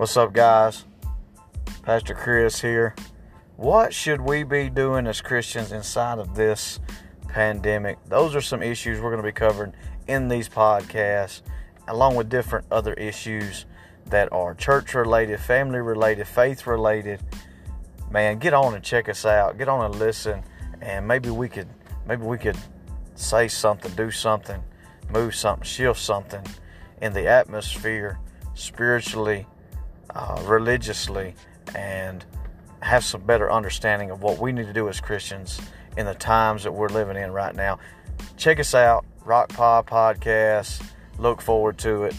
What's up, guys? Pastor Chris here. What should we be doing as Christians inside of this pandemic? Those are some issues we're going to be covering in these podcasts, along with different other issues that are church related, family related, faith related. Man, get on and check us out. Get on and listen, and maybe we could, maybe we could say something, do something, move something, shift something in the atmosphere spiritually uh, religiously and have some better understanding of what we need to do as Christians in the times that we're living in right now. Check us out, Rock Pod Podcast. Look forward to it.